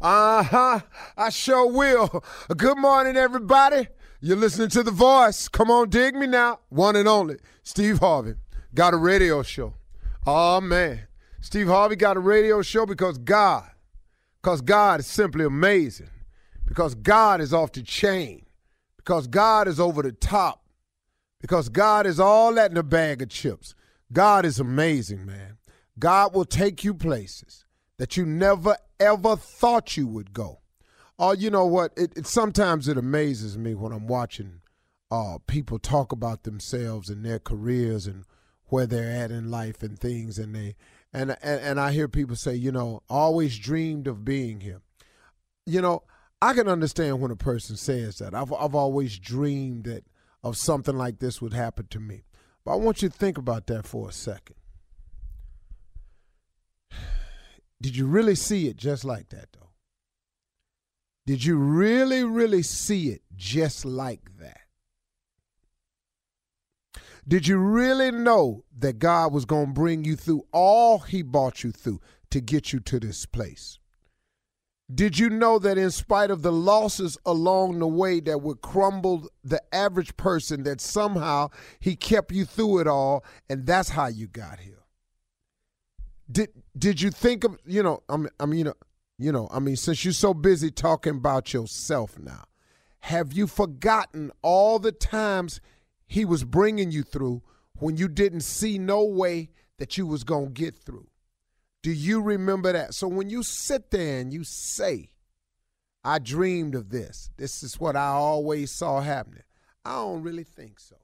Uh huh. I sure will. Good morning, everybody. You're listening to The Voice. Come on, dig me now. One and only, Steve Harvey. Got a radio show. Oh, man. Steve Harvey got a radio show because God, because God is simply amazing, because God is off the chain, because God is over the top, because God is all that in a bag of chips. God is amazing, man. God will take you places that you never ever thought you would go. Oh, you know what? It, it sometimes it amazes me when I'm watching uh, people talk about themselves and their careers and where they're at in life and things, and they and and, and I hear people say, you know, always dreamed of being here. You know, I can understand when a person says that. I've I've always dreamed that of something like this would happen to me. But I want you to think about that for a second. Did you really see it just like that, though? Did you really, really see it just like that? Did you really know that God was going to bring you through all He brought you through to get you to this place? Did you know that in spite of the losses along the way that would crumble the average person, that somehow He kept you through it all, and that's how you got here? Did did you think of you know I mean, I mean you know you know I mean since you're so busy talking about yourself now, have you forgotten all the times he was bringing you through when you didn't see no way that you was to get through? Do you remember that? So when you sit there and you say, I dreamed of this, this is what I always saw happening, I don't really think so.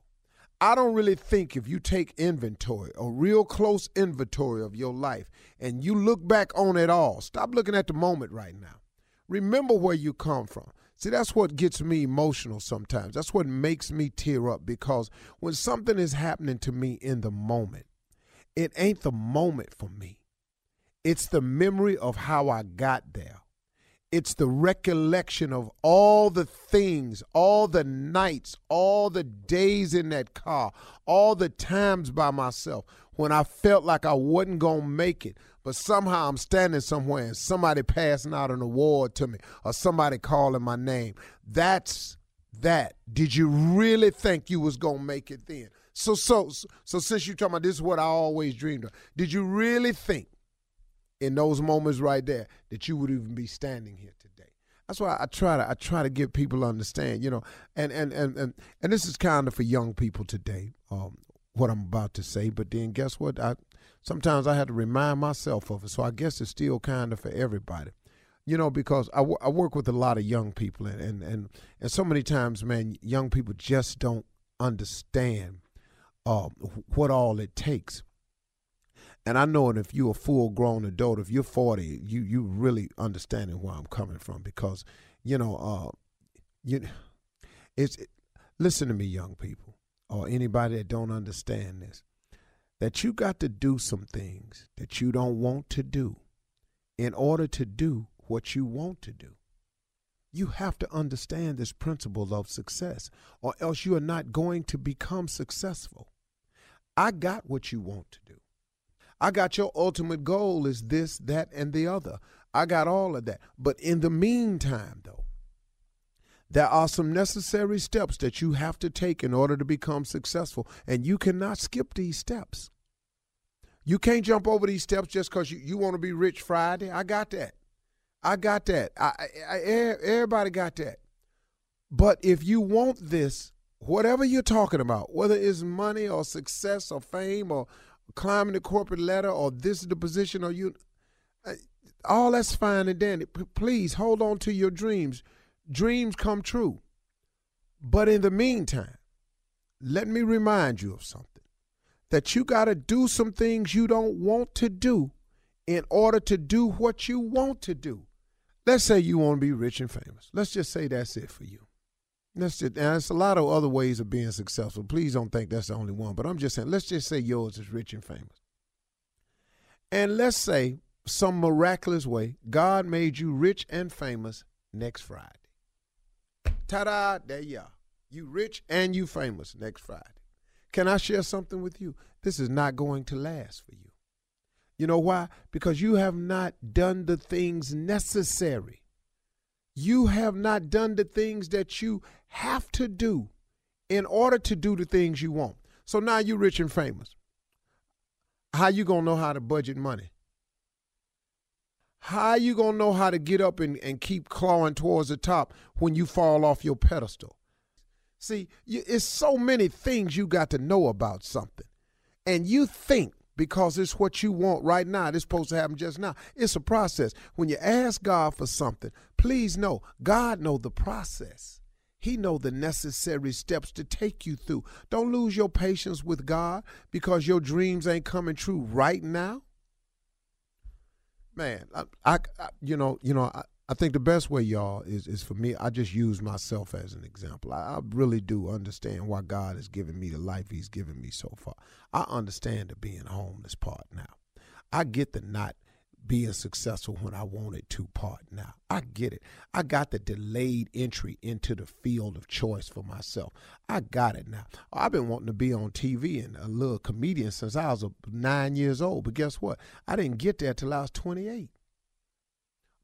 I don't really think if you take inventory, a real close inventory of your life, and you look back on it all, stop looking at the moment right now. Remember where you come from. See, that's what gets me emotional sometimes. That's what makes me tear up because when something is happening to me in the moment, it ain't the moment for me. It's the memory of how I got there. It's the recollection of all the things, all the nights, all the days in that car, all the times by myself when I felt like I wasn't going to make it. But somehow I'm standing somewhere and somebody passing out an award to me or somebody calling my name. That's that. Did you really think you was going to make it then? So, so, so since you're talking about this is what I always dreamed of, did you really think in those moments right there that you would even be standing here today. That's why I try to I try to get people to understand, you know, and and and and, and this is kind of for young people today, um, what I'm about to say. But then guess what? I sometimes I have to remind myself of it. So I guess it's still kind of for everybody, you know, because I, w- I work with a lot of young people, and, and and and so many times, man, young people just don't understand uh, what all it takes and I know if you're a full grown adult, if you're 40, you you really understanding where I'm coming from because, you know, uh, you, it's it, listen to me, young people, or anybody that don't understand this, that you got to do some things that you don't want to do, in order to do what you want to do. You have to understand this principle of success, or else you are not going to become successful. I got what you want to do. I got your ultimate goal is this, that, and the other. I got all of that. But in the meantime, though, there are some necessary steps that you have to take in order to become successful, and you cannot skip these steps. You can't jump over these steps just because you, you want to be rich Friday. I got that. I got that. I, I, I, everybody got that. But if you want this, whatever you're talking about, whether it's money or success or fame or climbing the corporate ladder or this is the position or you all that's fine and dandy. Please hold on to your dreams. Dreams come true. But in the meantime let me remind you of something that you got to do some things you don't want to do in order to do what you want to do. Let's say you want to be rich and famous. Let's just say that's it for you that's just, there's a lot of other ways of being successful. Please don't think that's the only one. But I'm just saying, let's just say yours is rich and famous. And let's say some miraculous way, God made you rich and famous next Friday. Ta-da, there you are. You rich and you famous next Friday. Can I share something with you? This is not going to last for you. You know why? Because you have not done the things necessary you have not done the things that you have to do in order to do the things you want. So now you're rich and famous. How you gonna know how to budget money? How you gonna know how to get up and, and keep clawing towards the top when you fall off your pedestal? See, you, it's so many things you got to know about something. And you think because it's what you want right now. It's supposed to happen just now. It's a process. When you ask God for something, please know God know the process. He know the necessary steps to take you through. Don't lose your patience with God because your dreams ain't coming true right now. Man, I, I, I you know, you know, I, I think the best way, y'all, is is for me. I just use myself as an example. I, I, really do understand why God has given me the life He's given me so far. I understand the being homeless part now. I get the not being successful when I wanted to part now. I get it. I got the delayed entry into the field of choice for myself. I got it now. I've been wanting to be on TV and a little comedian since I was nine years old. But guess what? I didn't get there till I was 28.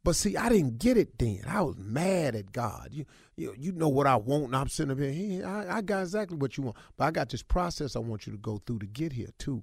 But see, I didn't get it then. I was mad at God. You, you, you know what I want, and I'm sitting up here. Hey, I, I got exactly what you want. But I got this process I want you to go through to get here too.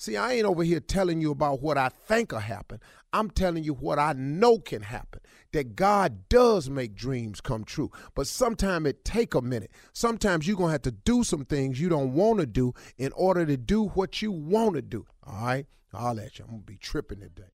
See, I ain't over here telling you about what I think will happen. I'm telling you what I know can happen. That God does make dreams come true. But sometimes it take a minute. Sometimes you're going to have to do some things you don't want to do in order to do what you want to do. All right? I'll let you. I'm going to be tripping today.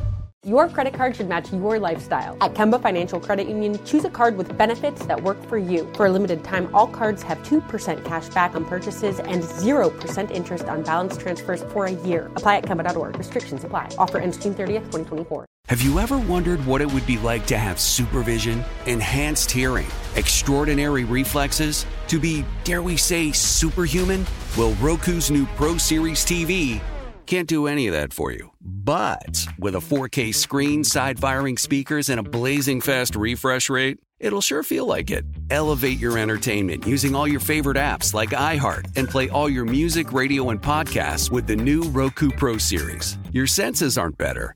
Your credit card should match your lifestyle. At Kemba Financial Credit Union, choose a card with benefits that work for you. For a limited time, all cards have 2% cash back on purchases and 0% interest on balance transfers for a year. Apply at Kemba.org. Restrictions apply. Offer ends June 30th, 2024. Have you ever wondered what it would be like to have supervision, enhanced hearing, extraordinary reflexes, to be, dare we say, superhuman? Well, Roku's new Pro Series TV can't do any of that for you. But with a 4K screen, side firing speakers, and a blazing fast refresh rate, it'll sure feel like it. Elevate your entertainment using all your favorite apps like iHeart and play all your music, radio, and podcasts with the new Roku Pro Series. Your senses aren't better,